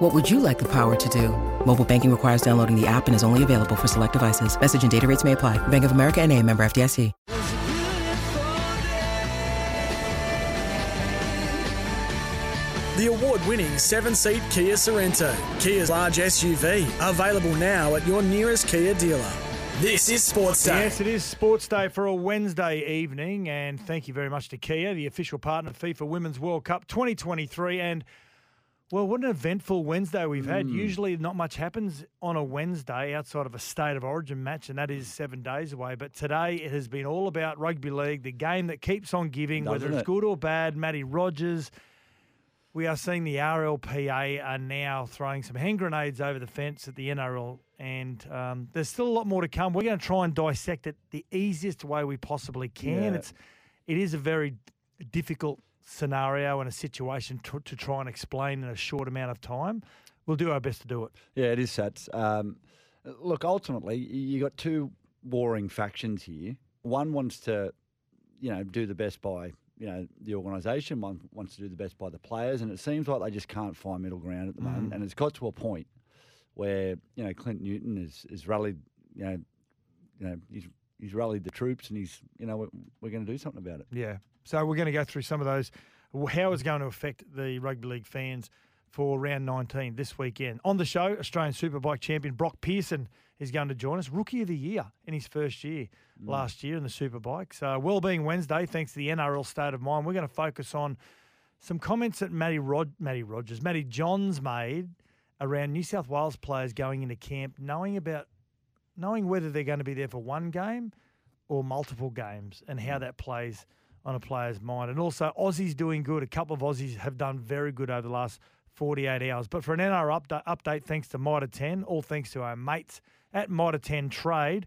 What would you like the power to do? Mobile banking requires downloading the app and is only available for select devices. Message and data rates may apply. Bank of America and a member FDIC. The award winning seven seat Kia Sorento, Kia's large SUV, available now at your nearest Kia dealer. This is Sports Day. Yes, it is Sports Day for a Wednesday evening, and thank you very much to Kia, the official partner of FIFA Women's World Cup 2023. And well, what an eventful Wednesday we've had. Mm. Usually, not much happens on a Wednesday outside of a state of origin match, and that is seven days away. But today, it has been all about rugby league, the game that keeps on giving, whether Doesn't it's it? good or bad. Matty Rogers. We are seeing the RLPA are now throwing some hand grenades over the fence at the NRL, and um, there's still a lot more to come. We're going to try and dissect it the easiest way we possibly can. Yeah. It's it is a very difficult scenario and a situation to, to try and explain in a short amount of time. We'll do our best to do it. Yeah, it is, Sats. Um, look, ultimately, you got two warring factions here. One wants to, you know, do the best by, you know, the organisation. One wants to do the best by the players, and it seems like they just can't find middle ground at the moment. Mm. And it's got to a point where you know Clint Newton is is rallied, you know, you know, he's he's rallied the troops, and he's, you know, we're, we're going to do something about it. Yeah. So we're going to go through some of those. How it's going to affect the rugby league fans for round 19 this weekend. On the show, Australian Superbike champion Brock Pearson is going to join us. Rookie of the year in his first year mm. last year in the Superbike. So uh, Wellbeing Wednesday, thanks to the NRL State of Mind, we're going to focus on some comments that Matty, Rod- Matty Rogers, Matty Johns made around New South Wales players going into camp, knowing about knowing whether they're going to be there for one game or multiple games and how hmm. that plays on a player's mind. And also, Aussies doing good. A couple of Aussies have done very good over the last 48 hours. But for an NR update, update thanks to Mitre 10, all thanks to our mates at Mitre 10 Trade.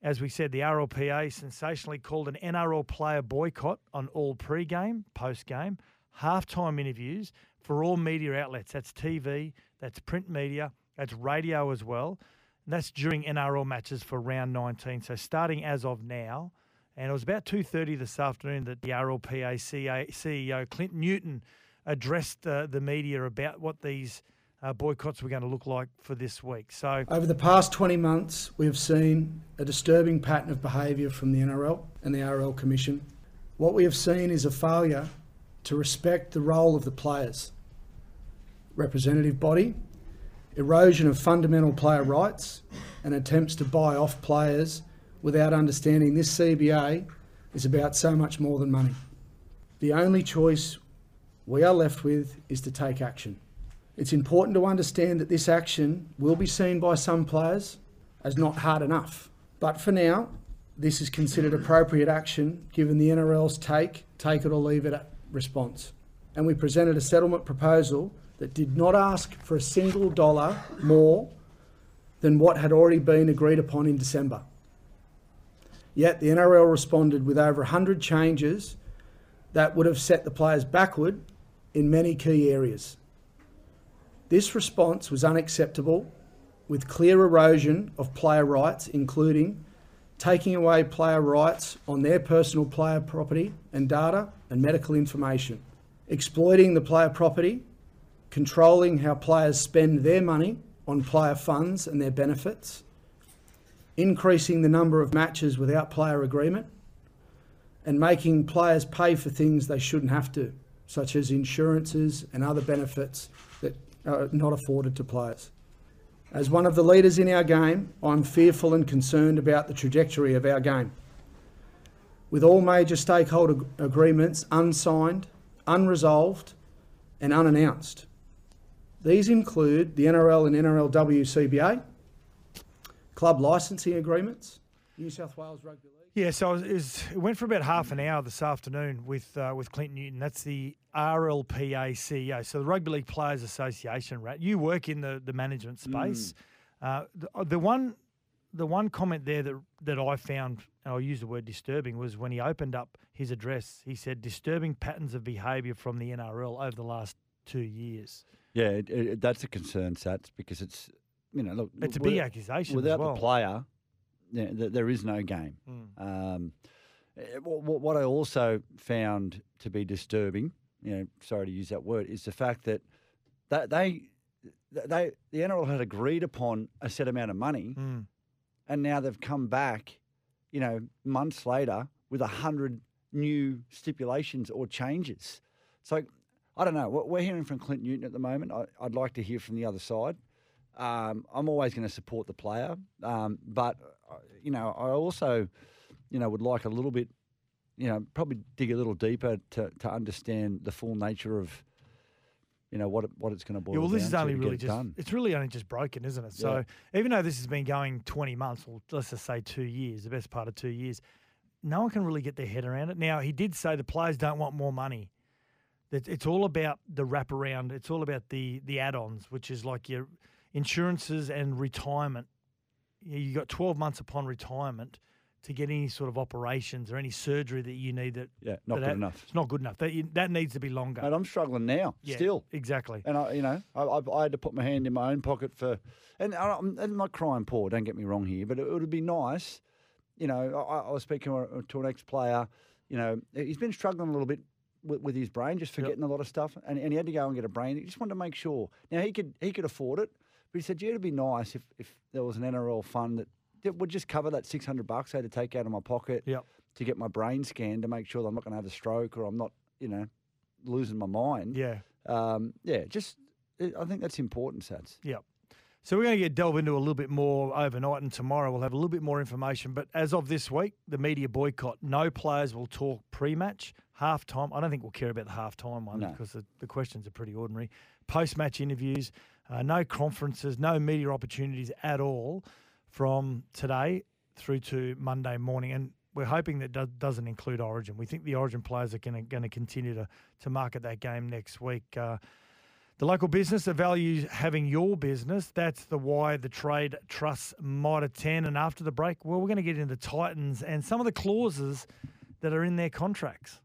As we said, the RLPA sensationally called an NRL player boycott on all pre-game, post-game, halftime interviews for all media outlets. That's TV, that's print media, that's radio as well. That's during NRL matches for round 19. So starting as of now, and it was about 2.30 this afternoon that the RLPA CEO, Clint Newton, addressed uh, the media about what these uh, boycotts were going to look like for this week. So Over the past 20 months, we have seen a disturbing pattern of behaviour from the NRL and the RL Commission. What we have seen is a failure to respect the role of the players, representative body, erosion of fundamental player rights, and attempts to buy off players without understanding this CBA is about so much more than money. The only choice we are left with is to take action. It's important to understand that this action will be seen by some players as not hard enough. But for now, this is considered appropriate action given the NRL's take, take it or leave it response. And we presented a settlement proposal that did not ask for a single dollar more than what had already been agreed upon in December. Yet the NRL responded with over 100 changes that would have set the players backward in many key areas. This response was unacceptable, with clear erosion of player rights, including taking away player rights on their personal player property and data and medical information, exploiting the player property, controlling how players spend their money on player funds and their benefits, increasing the number of matches without player agreement, and making players pay for things they shouldn't have to, such as insurances and other benefits that are not afforded to players. As one of the leaders in our game, I'm fearful and concerned about the trajectory of our game. With all major stakeholder agreements unsigned, unresolved, and unannounced. These include the NRL and NRLW CBA, club licensing agreements, New South Wales Rugby League. Yeah, so it, was, it went for about half an hour this afternoon with uh, with Clint Newton. That's the RLPA CEO, so the Rugby League Players Association. Rat, you work in the the management space. Uh, the, the one the one comment there that that I found, and I'll use the word disturbing, was when he opened up his address. He said disturbing patterns of behaviour from the NRL over the last two years. Yeah, it, it, that's a concern, Sats, because it's you know look, It's a big accusation. Without as well. the player, yeah, th- there is no game. Mm. Um, what, what I also found to be disturbing, you know, sorry to use that word, is the fact that that they they the NRL had agreed upon a set amount of money, Mm. and now they've come back, you know, months later with a hundred new stipulations or changes. So I don't know. We're hearing from Clint Newton at the moment. I, I'd like to hear from the other side. Um, I'm always going to support the player, um, but uh, you know, I also, you know, would like a little bit, you know, probably dig a little deeper to, to understand the full nature of, you know, what it, what it's going to boil Yeah, well, this down is only really it just, done. it's really only just broken, isn't it? So even though this has been going 20 months, or let's just say two years, the best part of two years, no one can really get their head around it. Now, he did say the players don't want more money. It's all about the wraparound. It's all about the the add-ons, which is like your insurances and retirement. You you got 12 months upon retirement to get any sort of operations or any surgery that you need that Yeah, not that good enough. It's not good enough. That you, that needs to be longer. Mate, I'm struggling now, Yeah, still. exactly. And I, you know, I, I, I had to put my hand in my own pocket for, and I, I'm, I'm not crying poor. Don't get me wrong here, but it, would be nice. You know, I, I was speaking to- to an ex-player. You know, he's been struggling a little bit with, with his brain, just forgetting a lot of stuff, and, and he had to go and get a brain. He just wanted to make sure. Now he could he could afford it, but he said, "Yeah, it'd be nice if if there was an NRL fund that, that would just cover that 600 bucks I had to take out of my pocket Yep. to get my brain scanned to make sure that I'm not going to have a stroke or I'm not, you know, losing my mind." Yeah. um, yeah, just I think that's important, Sats. Yep. So we're going to get delve into a little bit more overnight, and tomorrow we'll have a little bit more information. But as of this week, the media boycott. No players will talk pre-match, half-time. I don't think we'll care about the half-time one No. because the, the questions are pretty ordinary. Post-match interviews, uh, no conferences, no media opportunities at all from today through to Monday morning. And we're hoping that do- doesn't include Origin. We think the Origin players are going to continue to to market that game next week. Uh, the local business that values having your business. That's the why the trade trusts Mitre 10. And after the break, well, we're going to get into Titans and some of the clauses that are in their contracts.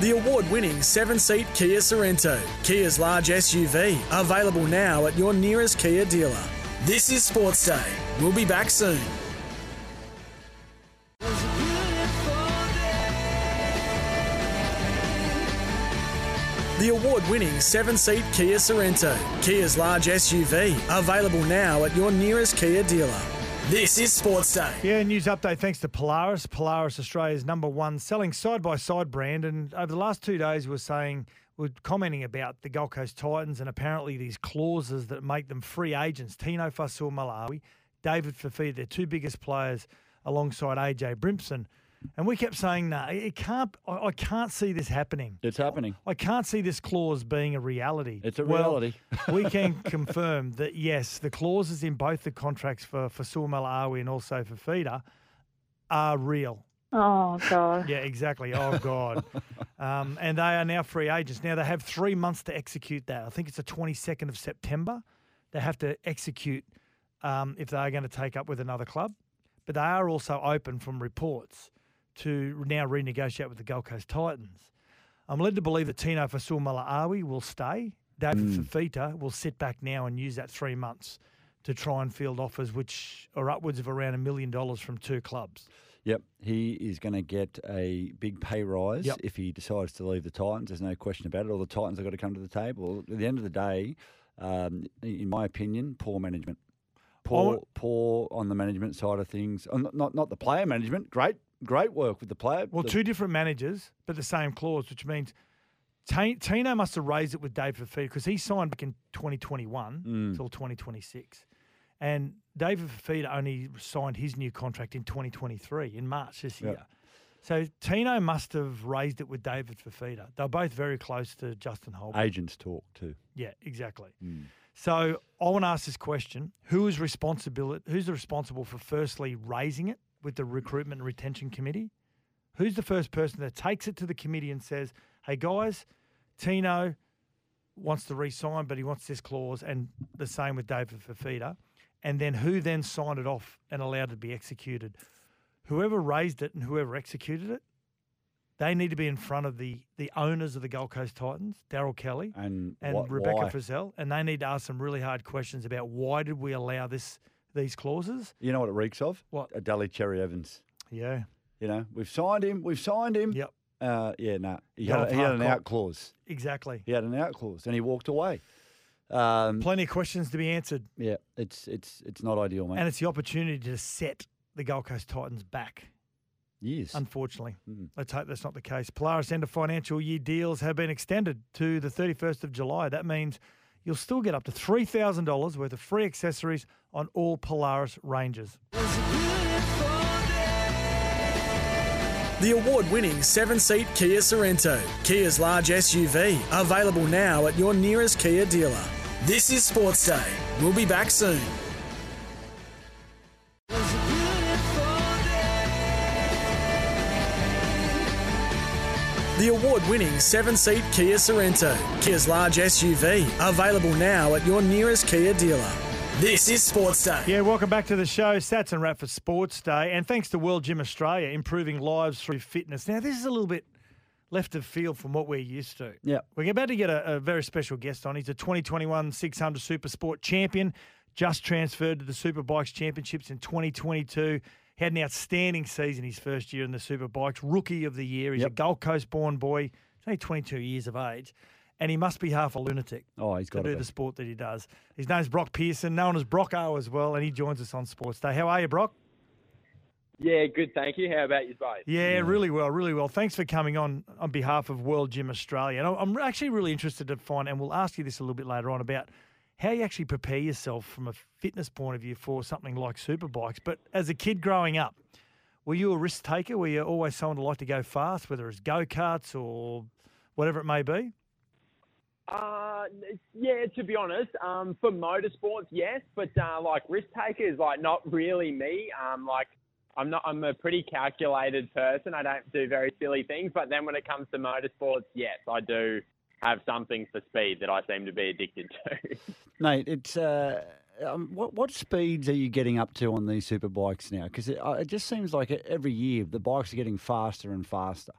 The award winning seven seat Kia Sorento, Kia's large SUV, available now at your nearest Kia dealer. This is Sports Day. We'll be back soon. The award winning seven seat Kia Sorento, Kia's large SUV, available now at your nearest Kia dealer. This is Sports Day. Yeah, news update thanks to Polaris. Polaris, Australia's number one selling side by side brand. And over the last two days, we're saying, we're commenting about the Gold Coast Titans and apparently these clauses that make them free agents. Tino Fa'asuamaleaui, David Fifita, their two biggest players alongside AJ Brimson. And we kept saying, no, it can't, I, I can't see this happening. It's happening. I can't see this clause being a reality. It's a Well, reality. we can confirm that yes, the clauses in both the contracts for for Sul Malawi and also for Feeder are real. Oh God. Yeah, exactly. Oh God, um, and they are now free agents. Now they have three months to execute that. I think it's the twenty second of September. They have to execute um, if they are going to take up with another club, but they are also open from reports to now renegotiate with the Gold Coast Titans. I'm led to believe that Tino Fa'asuamaleaui will stay. David Fifita will sit back now and use that three months to try and field offers, which are upwards of around a million dollars from two clubs. Yep, he is going to get a big pay rise Yep. if he decides to leave the Titans. There's no question about it. All the Titans have got to come to the table. At the end of the day, um, in my opinion, poor management. Poor, poor on the management side of things. Oh, not, not not the player management. Great, great work with the player. Well, the- two different managers, but the same clause, which means Ti- Tino must have raised it with Dave Fifita because he signed back in 2021 Mm. until 2026. And David Fifita only signed his new contract in 2023, in March this Yep. year. So Tino must have raised it with David Fifita. They're both very close to Justin Holbrook. agents talk too. Yeah, exactly. Mm. So I want to ask this question: Who is responsible? Who's responsible for firstly raising it with the recruitment and retention committee? Who's the first person that takes it to the committee and says, "Hey guys, Tino, wants to re-sign, but he wants this clause, and the same with David Fifita. And then who then signed it off and allowed it to be executed? Whoever raised it and whoever executed it, they need to be in front of the the owners of the Gold Coast Titans, Daryl Kelly And, and wh- Rebecca why? Frizelle, and they need to ask some really hard questions about why did we allow this these clauses? You know what it reeks of? What? A Daly Cherry Evans. Yeah. You know, we've signed him. We've signed him. Yep. Uh, yeah, no. He, had, he had an out clause. Exactly. He had an out clause, and he walked away. Um, Plenty of questions to be answered, yeah, it's it's it's not ideal, mate. and it's the opportunity to set the Gold Coast Titans back. Yes. Unfortunately, Mm. let's hope that's not the case. Polaris end of financial year deals have been extended to the 31st of July. That means you'll still get up to $3,000 worth of free accessories on all Polaris ranges. The award winning seven seat Kia Sorento, Kia's large SUV, available now at your nearest Kia dealer. This is Sports Day. We'll be back soon. The award winning seven seat Kia Sorento, Kia's large SUV, available now at your nearest Kia dealer. This is Sports Day. Yeah, welcome back to the show. Sats and Wrap for Sports Day. And thanks to World Gym Australia, improving lives through fitness. Now, this is a little bit left of field from what we're used to. Yeah. We're about to get a, a very special guest on. He's a 2021 600 Super Sport champion, just transferred to the Superbikes Championships in 2022. Had an outstanding season his first year in the Superbikes, rookie of the year. He's a Gold Coast born boy. He's only 22 years of age. And he must be half a lunatic Oh, he's got to do to the sport that he does. His name's Brock Pearson, known as Brocko as well, and he joins us on Sports Day. How are you, Brock? Yeah, good, thank you. How about you both? Yeah, really well, really well. Thanks for coming on on behalf of World Gym Australia. And I'm actually really interested to find, and we'll ask you this a little bit later on about how you actually prepare yourself from a fitness point of view for something like superbikes. But as a kid growing up, were you a risk taker? Were you always someone to like to go fast, whether it's go karts or whatever it may be? Uh, yeah, to be honest, um, for motorsports, yes, but uh, like risk takers, like not really me. Um, like I'm not. I'm a pretty calculated person. I don't do very silly things. But then when it comes to motorsports, yes, I do have something for speed that I seem to be addicted to. Mate, it's uh, um, what what speeds are you getting up to on these super bikes now? Because it, uh, it just seems like every year the bikes are getting faster and faster.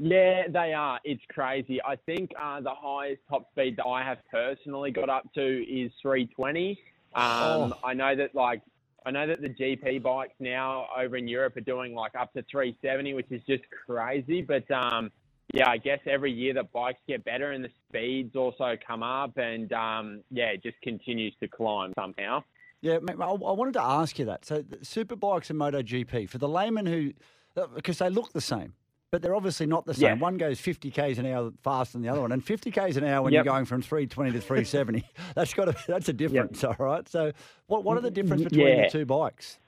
Yeah, they are. It's crazy. I think uh, the highest top speed that I have personally got up to is 320. Um, Oh. I know that like I know that the GP bikes now over in Europe are doing like up to 370, which is just crazy. But um, yeah, I guess every year the bikes get better and the speeds also come up, and um, yeah, it just continues to climb somehow. Yeah, mate, I, wanted to ask you that. So, the Superbikes and MotoGP, for the layman who, because they look the same, but they're obviously not the same. Yeah. One goes 50 k's an hour faster than the other one, and 50 k's an hour when Yep. you're going from 320 to 370. that's got to, that's a difference, all right. So, what what are the difference between Yeah. the two bikes?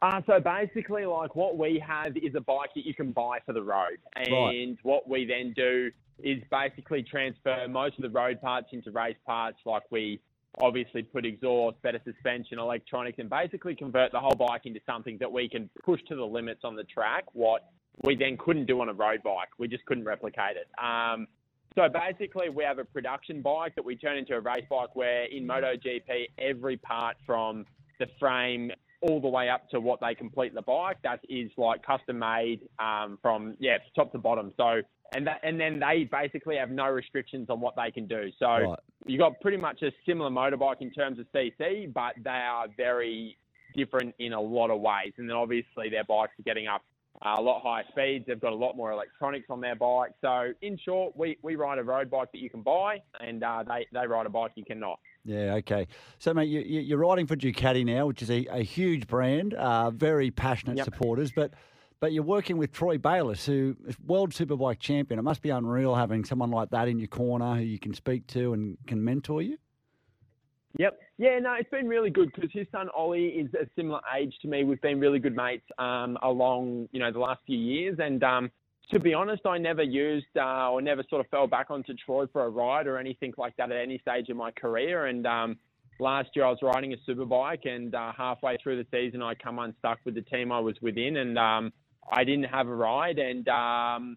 Uh, so basically, like what we have is a bike that you can buy for the road, and Right. what we then do is basically transfer most of the road parts into race parts. Like we obviously put exhaust, better suspension, electronics, and basically convert the whole bike into something that we can push to the limits on the track. What we then couldn't do on a road bike, we just couldn't replicate it. Um, so basically, we have a production bike that we turn into a race bike where in MotoGP, every part from the frame all the way up to what they complete the bike, that is like custom made um, from yeah top to bottom. So and that and then they basically have no restrictions on what they can do. So Right. you got pretty much a similar motorbike in terms of CC, but they are very different in a lot of ways. And then obviously their bikes are getting up uh, a lot higher speeds. They've got a lot more electronics on their bike. So in short, we, we ride a road bike that you can buy, and uh, they they ride a bike you cannot. Yeah, okay. So, mate, you, you're riding for Ducati now, which is a, a huge brand, uh, very passionate Yep. supporters, but but you're working with Troy Bayliss, who is world superbike champion. It must be unreal having someone like that in your corner who you can speak to and can mentor you. Yep. Yeah, no, it's been really good because his son Ollie is a similar age to me. We've been really good mates um, along, you know, the last few years. And um, to be honest, I never used uh, or never sort of fell back onto Troy for a ride or anything like that at any stage in my career. And um, last year I was riding a superbike, and uh, halfway through the season I come unstuck with the team I was within, and um, I didn't have a ride, and um,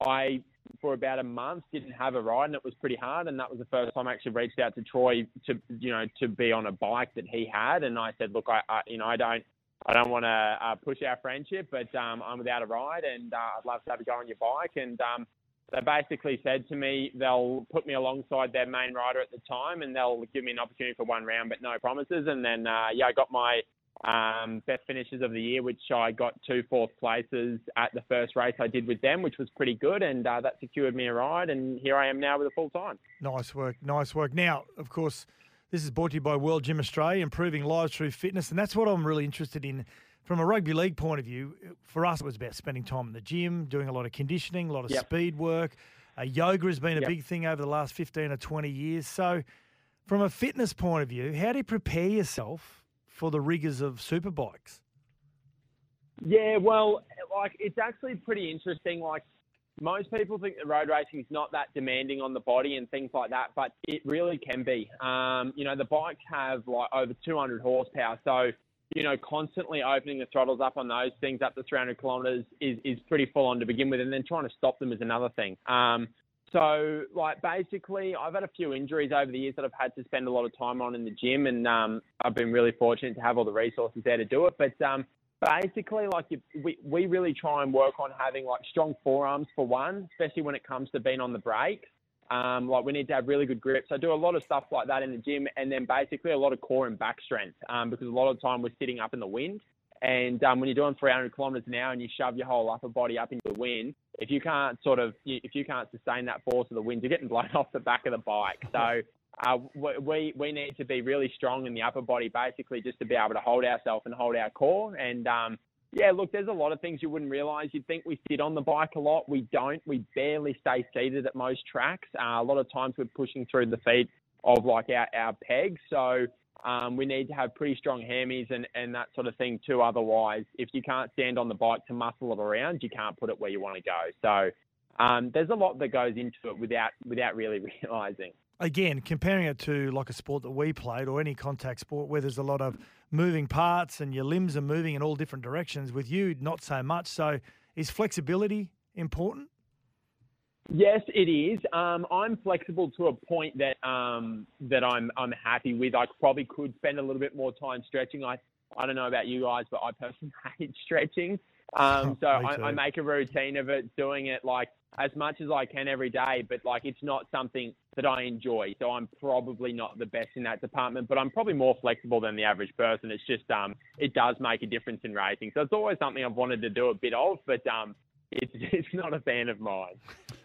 I for about a month, didn't have a ride, and it was pretty hard. And that was the first time I actually reached out to Troy to, you know, to be on a bike that he had. And I said, look, I, I you know, I don't, I don't want to uh, push our friendship, but um, I'm without a ride, and uh, I'd love to have a go on your bike. And um, they basically said to me they'll put me alongside their main rider at the time, and they'll give me an opportunity for one round, but no promises. And then, uh, yeah, I got my um, best finishes of the year, which I got two fourth places at the first race I did with them, which was pretty good, and uh, that secured me a ride. And here I am now with a full time. Nice work, nice work. Now, of course, this is brought to you by World Gym Australia, improving lives through fitness, and that's what I'm really interested in. From a rugby league point of view, for us, it was about spending time in the gym, doing a lot of conditioning, a lot of yep. speed work. Uh, yoga has been a yep. big thing over the last 15 or 20 years. So, from a fitness point of view, how do you prepare yourself for the rigours of superbikes? Yeah, well, like it's actually pretty interesting. Like most people think that road racing is not that demanding on the body and things like that, but it really can be. Um, you know, the bikes have like over 200 horsepower, so you know, constantly opening the throttles up on those things up to 300 kilometers is is pretty full on to begin with, and then trying to stop them is another thing. Um, so, like, basically, I've had a few injuries over the years that I've had to spend a lot of time on in the gym, and um, I've been really fortunate to have all the resources there to do it. But um, basically, like, we, we really try and work on having, like, strong forearms for one, especially when it comes to being on the brakes. Um, like, we need to have really good grips. I do a lot of stuff like that in the gym, and then basically a lot of core and back strength um, because a lot of the time we're sitting up in the wind. And um, when you're doing 300 kilometres an hour and you shove your whole upper body up into the wind, if you can't sort of if you can't sustain that force of the wind, you're getting blown off the back of the bike. So uh, we we need to be really strong in the upper body, basically, just to be able to hold ourselves and hold our core. And um, yeah, look, there's a lot of things you wouldn't realise. You'd think we sit on the bike a lot. We don't. We barely stay seated at most tracks. Uh, a lot of times we're pushing through the feet of like our, our pegs. So um, we need to have pretty strong hammies and, and that sort of thing too. Otherwise, if you can't stand on the bike to muscle it around, you can't put it where you want to go. So um, there's a lot that goes into it without without really realizing. Again, comparing it to like a sport that we played or any contact sport where there's a lot of moving parts and your limbs are moving in all different directions. With you, not so much. So is flexibility important? Yes, it is. Um, I'm flexible to a point that um, that I'm I'm happy with. I probably could spend a little bit more time stretching. I I don't know about you guys, but I personally hate stretching. Um, so I, I, make a routine of it, doing it like as much as I can every day. But like it's not something that I enjoy. So I'm probably not the best in that department. But I'm probably more flexible than the average person. It's just um it does make a difference in racing. So it's always something I've wanted to do a bit of, but um it's it's not a fan of mine.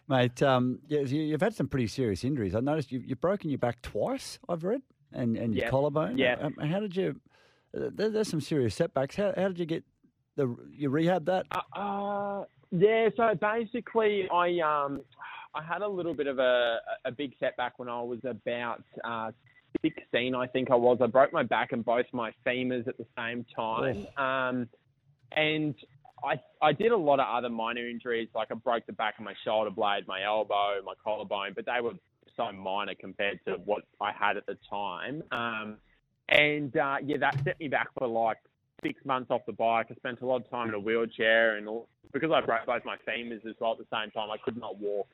Mate, um, yeah, you've had some pretty serious injuries. I noticed you've, you've broken your back twice. I've read, and and your yep. collarbone. Yeah. Um, how did you? There, there's some serious setbacks. How how did you get the you rehab that? Uh, uh, yeah. So basically, I um I had a little bit of a a big setback when I was about uh, 16. I think I was. I broke my back and both my femurs at the same time. Um, and I I did a lot of other minor injuries, like I broke the back of my shoulder blade, my elbow, my collarbone, but they were so minor compared to what I had at the time. Um, and uh, yeah, that set me back for like six months off the bike. I spent a lot of time in a wheelchair, and all, because I broke both my femurs as well at the same time, I could not walk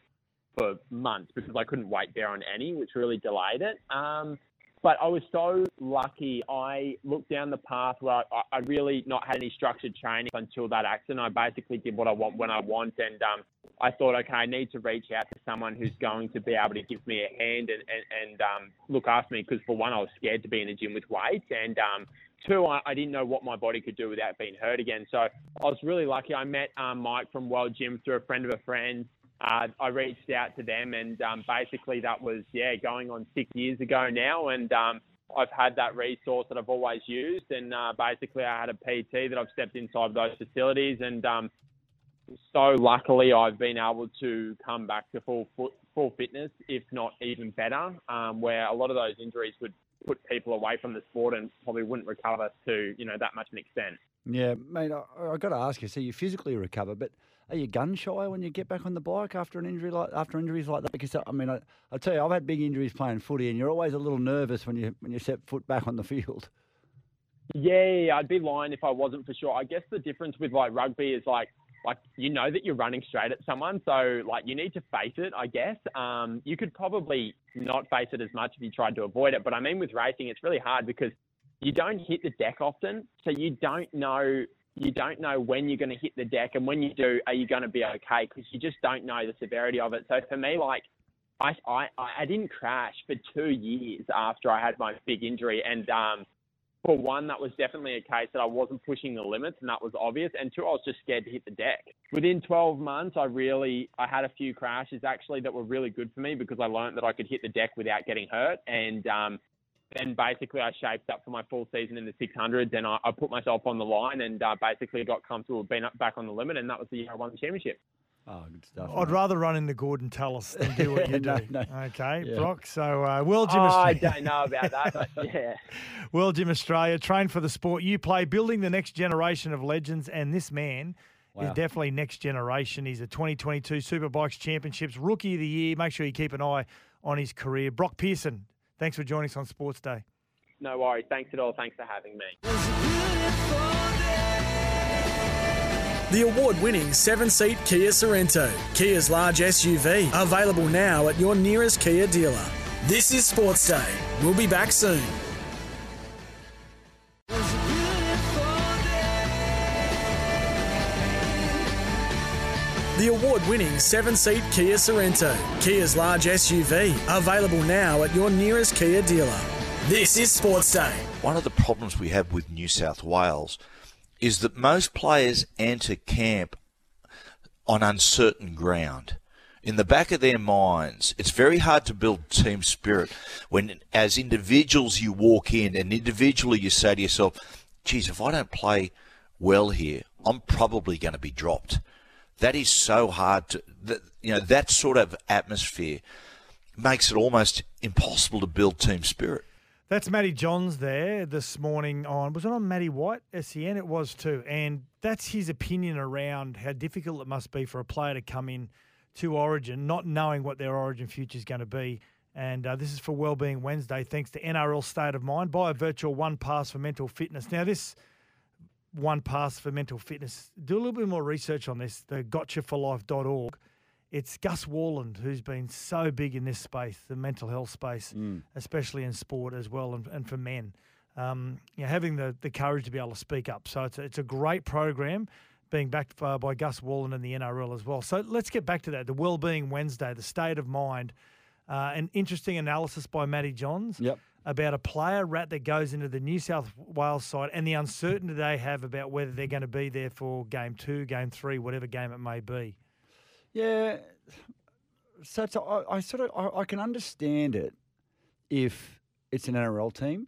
for months because I couldn't weight bear on any, which really delayed it. Um, but I was so lucky. I looked down the path where I, I really not had any structured training until that accident. I basically did what I want when I want, and um, I thought, okay, I need to reach out to someone who's going to be able to give me a hand and and, and um, look after me. Because for one, I was scared to be in a gym with weights, and um, two, I, I didn't know what my body could do without being hurt again. So I was really lucky. I met um, Mike from World Gym through a friend of a friend uh, I reached out to them, and um, basically that was yeah going on six years ago now, and um, I've had that resource that I've always used, and uh, basically I had a PT that I've stepped inside those facilities, and um, so luckily I've been able to come back to full full fitness, if not even better, um, where a lot of those injuries would put people away from the sport and probably wouldn't recover to you know that much an extent. Yeah, mate, I, I got to ask you. So you physically recover, but are you gun shy when you get back on the bike after an injury like after injuries like that? Because I mean, I, I tell you, I've had big injuries playing footy, and you're always a little nervous when you when you set foot back on the field. Yeah, I'd be lying if I wasn't for sure. I guess the difference with like rugby is like like you know that you're running straight at someone, so like you need to face it. I guess um, you could probably not face it as much if you tried to avoid it. But I mean, with racing, it's really hard because you don't hit the deck often, so you don't know you don't know when you're going to hit the deck, and when you do, are you going to be okay? Because you just don't know the severity of it. So for me, like I, I I didn't crash for two years after I had my big injury, and um, for one, that was definitely a case that I wasn't pushing the limits, and that was obvious. And two, I was just scared to hit the deck. Within 12 months, I really I had a few crashes actually that were really good for me because I learned that I could hit the deck without getting hurt. And um, then basically I shaped up for my full season in the 600s, and I, I put myself on the line and uh, basically got comfortable being up, back on the limit, and that was the year I won the championship. Oh, good stuff. I'd mate. rather run into Gorden Tallis than do what you No, do. no. Okay, Yeah. Brock. So, uh, well, Jim Oh, I don't know about that, but yeah. Well, Jim Australia, train for the sport you play, building the next generation of legends, and this man is definitely next generation. He's a 2022 Superbikes Championships Rookie of the Year. Make sure you keep an eye on his career. Brock Pearson, thanks for joining us on Sports Day. No worries. Thanks at all. Thanks for having me. The award winning seven seat Kia Sorento, Kia's large SUV, available now at your nearest Kia dealer. This is Sports Day. We'll be back soon. The award winning seven seat Kia Sorento, Kia's large SUV, available now at your nearest Kia dealer. This is Sports Day. One of the problems we have with New South Wales is that most players enter camp on uncertain ground. In the back of their minds, it's very hard to build team spirit when, as individuals, you walk in and individually you say to yourself, geez, if I don't play well here, I'm probably going to be dropped. That is so hard to, that, you know, that sort of atmosphere makes it almost impossible to build team spirit. That's Matty Johns there this morning on, was it on Matty White, SEN? It was too. And that's his opinion around how difficult it must be for a player to come in to Origin, not knowing what their Origin future is going to be. And uh, this is for Wellbeing Wednesday, thanks to NRL State of Mind. Buy a virtual one pass for mental fitness. Now, this one pass for mental fitness, do a little bit more research on this, the gotchaforlife.org. It's Gus Worland who's been so big in this space, the mental health space, especially in sport as well, and, and for men. Um, you know, having the, the courage to be able to speak up. So it's a, it's a great program being backed uh, by Gus Worland and the NRL as well. So let's get back to that the Wellbeing Wednesday, the state of mind. Uh, an interesting analysis by Matty Johns Yep. about a player rat that goes into the New South Wales side and the uncertainty they have about whether they're going to be there for game two, game three, whatever game it may be. Yeah. So it's, I, I sort of I, I can understand it if it's an NRL team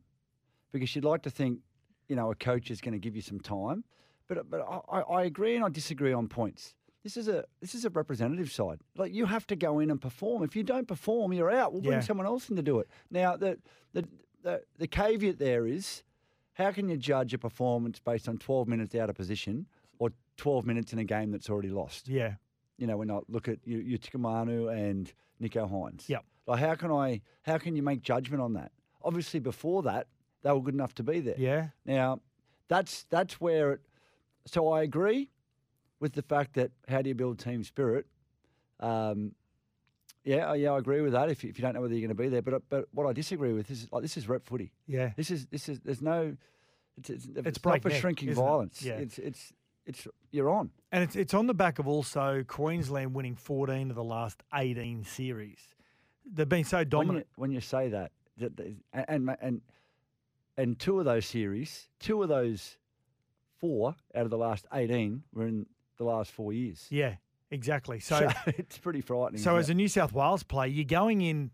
because you'd like to think you know a coach is going to give you some time, but but I, I agree and I disagree on points. This is a this is a representative side. Like you have to go in and perform. If you don't perform, you're out. We'll bring Yeah. someone else in to do it. Now the the the, the caveat there is how can you judge a performance based on 12 minutes out of position or 12 minutes in a game that's already lost? Yeah. You know, when I look at you, Utoikamanu and Nicho Hynes. Yep. Like, how can I? How can you make judgment on that? Obviously, before that, they were good enough to be there. Yeah. Now, that's that's where it. So I agree with the fact that how do you build team spirit? Um, yeah, yeah, I agree with that. If you, if you don't know whether you're going to be there, but but what I disagree with is like this is rep footy. Yeah. This is this is there's no. It's it's, it's, not for breakneck, shrinking isn't it? violence. Yeah. It's it's it's you're on. And it's, it's on the back of also Queensland winning 14 of the last 18 series. They've been so when dominant. you, when you say that, that, that- and, and and and two of those series, two of those four out of the last eighteen were in the last four years. Yeah, exactly. So, So it's pretty frightening. so as it? a New South Wales player, you're going in,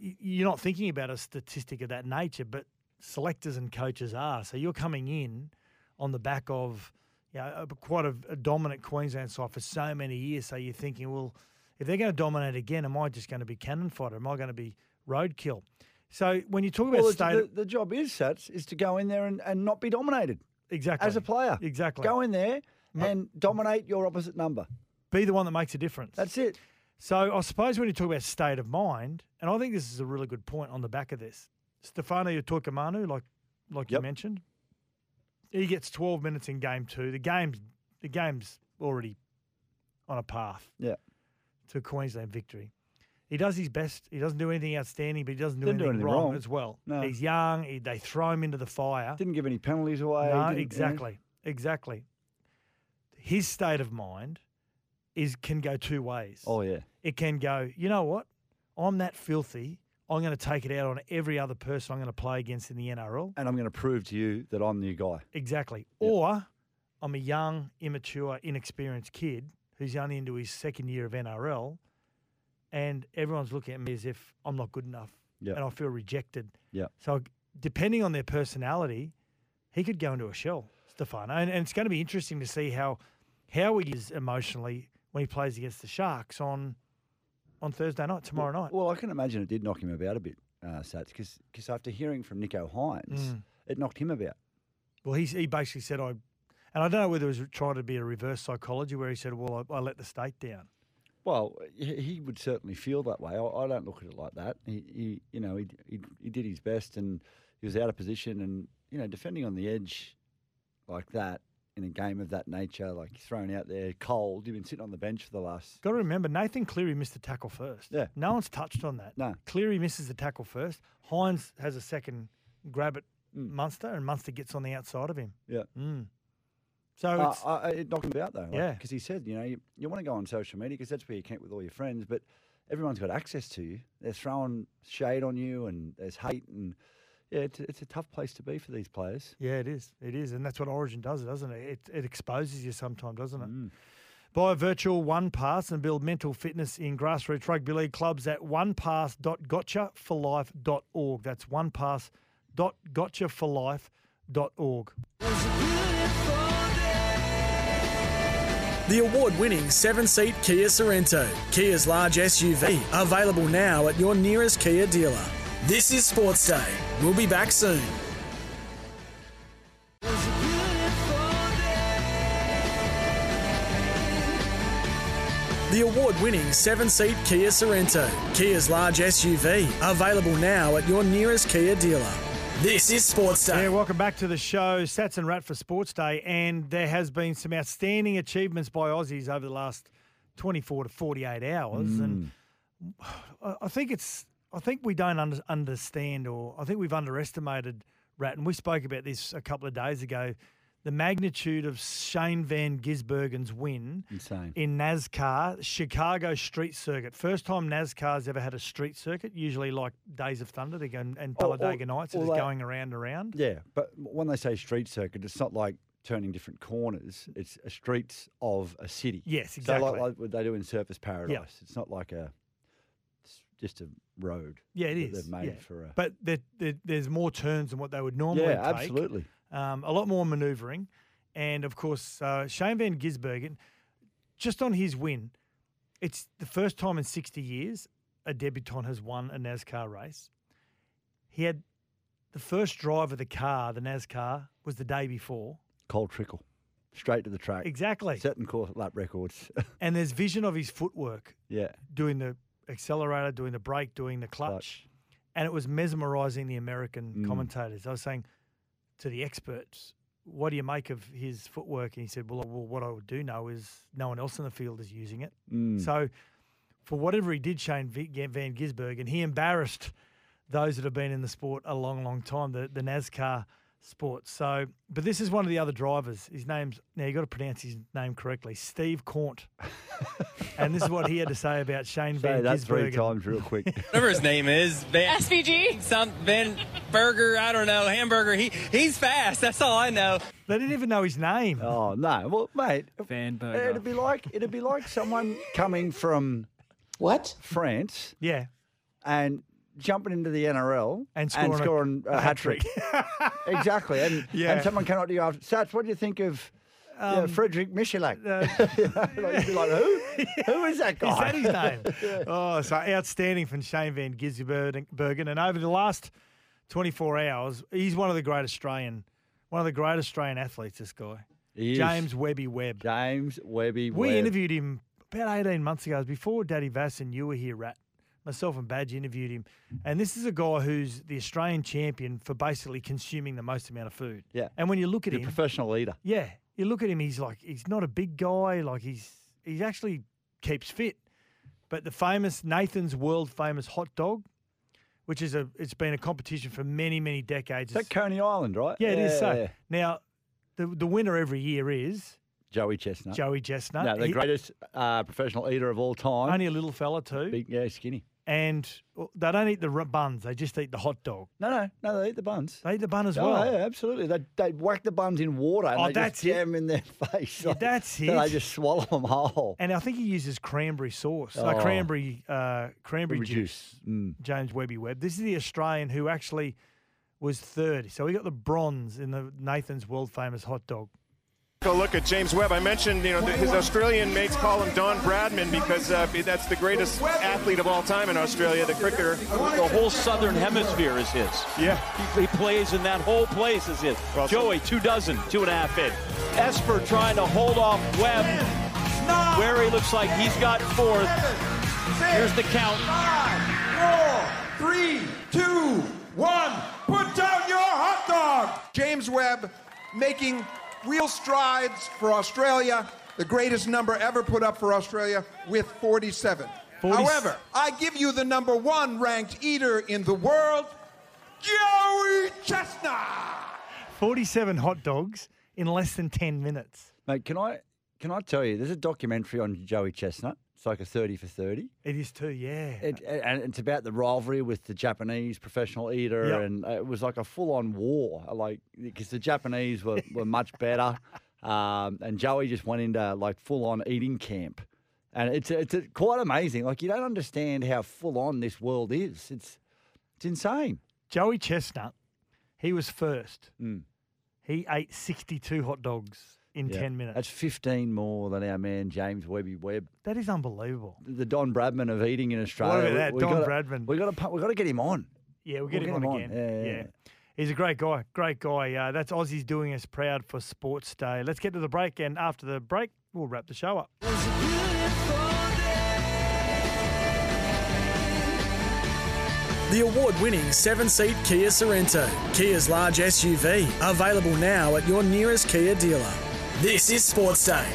you're not thinking about a statistic of that nature, but selectors and coaches are. So you're coming in on the back of you know, a- quite a, a dominant Queensland side for so many years. So you're thinking, well, if they're going to dominate again, am I just going to be cannon fodder? Am I going to be roadkill? So when you talk about well, the, state, the, the job is Sats, is to go in there and, and not be dominated exactly as a player. exactly, Go in there and dominate your opposite number. be the one that makes a difference. That's it. So I suppose when you talk about state of mind, and I think this is a really good point on the back of this, Stefano Utoikamanu, like like you mentioned, he gets 12 minutes in game two. The game's the game's already on a path Yeah. to Queensland victory. He does his best. He doesn't do anything outstanding, but he doesn't do, Didn't do anything, anything wrong, wrong. as well. No. He's young. He, they throw him into the fire. Didn't give any penalties away. No, exactly, exactly. His state of mind is can go two ways. Oh yeah. It can go, you know what? I'm that filthy. I'm going to take it out on every other person I'm going to play against in the NRL. And I'm going to prove to you that I'm the new guy. Exactly. Or I'm a young, immature, inexperienced kid who's only into his second year of NRL, and everyone's looking at me as if I'm not good enough, Yeah. and I feel rejected. Yeah. So depending on their personality, he could go into a shell, Stefano, and, and it's going to be interesting to see how how he is emotionally when he plays against the Sharks on on Thursday night, tomorrow night. Well, I can imagine it did knock him about a bit, uh, Sats, because after hearing from Nicho Hynes, Mm. it knocked him about. Well, he he basically said I, and I don't know whether it was trying to be a reverse psychology where he said, "Well, I, I let the state down." Well, he he would certainly feel that way. I, I don't look at it like that. He, he you know, he, he he did his best, and he was out of position, and you know, defending on the edge like that in a game of that nature, like thrown out there cold. You've been sitting on the bench for the last. Got to remember, Nathan Cleary missed the tackle first. Yeah. No one's touched on that. No. Cleary misses the tackle first. Hynes has a second grab at Mm. Munster, and Munster gets on the outside of him. Yeah. Mm. So Uh, it's, I, it knocked him about though. Yeah. Because he said, you know, you, you want to go on social media because that's where you connect with all your friends, but everyone's got access to you. They're throwing shade on you, and there's hate, and yeah, it's, a- it's a tough place to be for these players. yeah, it is. It is, and that's what Origin does, doesn't it? It, it exposes you sometimes, doesn't it? Mm. Buy a virtual one pass and build mental fitness in grassroots rugby league clubs at onepass.gotchaforlife.org. That's onepass.gotchaforlife.org. The award winning seven seat Kia Sorento, Kia's large SUV, available now at your nearest Kia dealer. This is Sports Day. We'll be back soon. The award winning seven seat Kia Sorento, Kia's large SUV, available now at your nearest Kia dealer. This is Sports Day. Yeah, welcome back to the show, Sats and Rat for Sports Day. And there has been some outstanding achievements by Aussies over the last 24 to 48 hours. And hmm. I I think it's, I think we don't under, understand, or I think we've underestimated Rat. And we spoke about this a couple of days ago. The magnitude of Shane Van Gisbergen's win Insane. in NASCAR, Chicago Street Circuit. First time NASCAR's ever had a street circuit, usually like Days of Thunder they go, and or- Talladega Nights, it's going around and around. Yeah, but when they say street circuit, it's not like turning different corners. It's a streets of a city. Yes, So exactly. like, like what they do in Surfers Paradise. It's not like a, just a road. yeah, it is. They've made yeah. for a. But there, there, there's more turns than what they would normally yeah, take. absolutely. Um, a lot more manoeuvring. And of course, uh, Shane Van Gisbergen, just on his win, it's the first time in 60 years a debutant has won a NASCAR race. He had the first drive of the car, the NASCAR, was the day before. Cold trickle, straight to the track. Exactly. Setting course lap records. And there's vision of his footwork yeah, doing the accelerator, doing the brake, doing the clutch. Clutch. And it was mesmerizing the American Mm. commentators. I was saying to the experts, what do you make of his footwork? And he said, well, well, what I would do know is no one else in the field is using it. Mm. So for whatever he did, Shane Van Gisbergen, he embarrassed those that have been in the sport a long, long time, the, the NASCAR sport. So, but this is one of the other drivers. His name's, now you got to pronounce his name correctly, Steve Cornt. and this is what he had to say about Shane say Van that three times real quick. whatever his name is, Van, SVG? some Van Burger, I don't know, hamburger. He he's fast. That's all I know. They didn't even know his name. oh no, well, mate, Van it'd be like it'd be like someone coming from What? France Yeah. and jumping into the NRL And scoring a- scoring a, a hat trick. exactly, and Yeah. and someone came up to you after Sats. What do you think of? yeah, Frederick Michalak. Uh, like, you'd be like, who? Who is that guy? Is that his name? Oh, so outstanding from Shane Van Gisbergen. And over the last 24 hours, he's one of the great Australian, one of the great Australian athletes, this guy. He is. James Webby Webb. James Webby. We Webb. interviewed him about 18 months ago. It was before Daddy Vass and you were here, Rat. Myself and Badge interviewed him. And this is a guy who's the Australian champion for basically consuming the most amount of food. Yeah. And when you look at a him, professional eater. yeah, you look at him, he's like he's not a big guy. Like he's he's actually keeps fit. But the famous Nathan's world famous hot dog, which is a it's been a competition for many many decades. Is that Coney Island, right? yeah, it is. So yeah. now, the the winner every year is Joey Chestnut. Joey Chestnut. No, the He- greatest uh, professional eater of all time. only a little fella too, Big, yeah, skinny. And they don't eat the buns; they just eat the hot dog. No, no, no. They eat the buns. They eat the bun as Oh, well. yeah, absolutely. They they whack the buns in water and Oh, they that's just it. jam 'em in their face. Yeah, that's so it. They just swallow them whole. And I think he uses cranberry sauce, uh, Oh. cranberry uh, cranberry Cranberry juice. juice. Mm. James Webby Webb. This is the Australian who actually was third. So he got the bronze in the Nathan's world famous hot dog. Take a look at James Webb. I mentioned, you know, that his Australian mates call him Don Bradman because uh, that's the greatest athlete of all time in Australia, the cricketer. The whole southern hemisphere is his. Yeah. He, he plays in that whole place is his. Well, Joey, two dozen, two and a half in. Esper trying to hold off Webb. Where he looks like he's got fourth. Here's the count. Three, two, one. Put down your hot dog. James Webb making real strides for Australia. The greatest number ever put up for Australia with 47. 40 However, I give you the number one ranked eater in the world, Joey Chestnut. 47 hot dogs in less than 10 minutes. Mate, can I can I tell you? There's a documentary on Joey Chestnut. It's like a thirty for thirty. It is too, yeah. It, and it's about the rivalry with the Japanese professional eater, Yep. and it was like a full-on war. Like because the Japanese were, were much better, um, and Joey just went into like full-on eating camp, and it's it's quite amazing. Like you don't understand how full-on this world is. It's it's insane. Joey Chestnut, he was first. Mm. He ate 62 hot dogs in Yeah. 10 minutes. That's 15 more than our man James Webby Webb, that is unbelievable. the Don Bradman of eating in Australia. What about that, We- we Don gotta- Bradman? We got to we got to get him on. Yeah, we'll We'll get him get on him on. again. Yeah, yeah, yeah. yeah. He's a great guy. Great guy. Uh, that's Aussies doing us proud for Sports Day. Let's get to the break, and after the break, we'll wrap the show up. The award winning seven seat Kia Sorento, Kia's large SUV, available now at your nearest Kia dealer. This is Sports Day.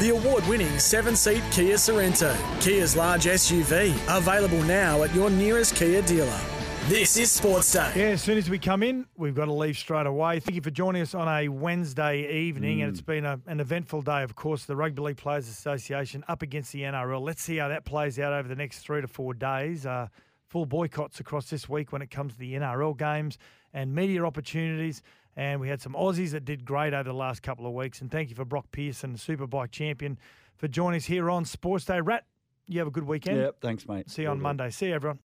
The award winning seven seat Kia Sorento, Kia's large SUV, available now at your nearest Kia dealer. This is Sports Day. Yeah, as soon as we come in, we've got to leave straight away. Thank you for joining us on a Wednesday evening, and it's been a, an eventful day, of course. The Rugby League Players Association up against the NRL. Let's see how that plays out over the next three to four days. Uh, full boycotts across this week when it comes to the NRL games and media opportunities. And we had some Aussies that did great over the last couple of weeks. And thank you for Brok Pearson, the Superbike champion, for joining us here on Sports Day. Rat, you have a good weekend. Yep, thanks, mate. See you on. Monday. See you, everyone.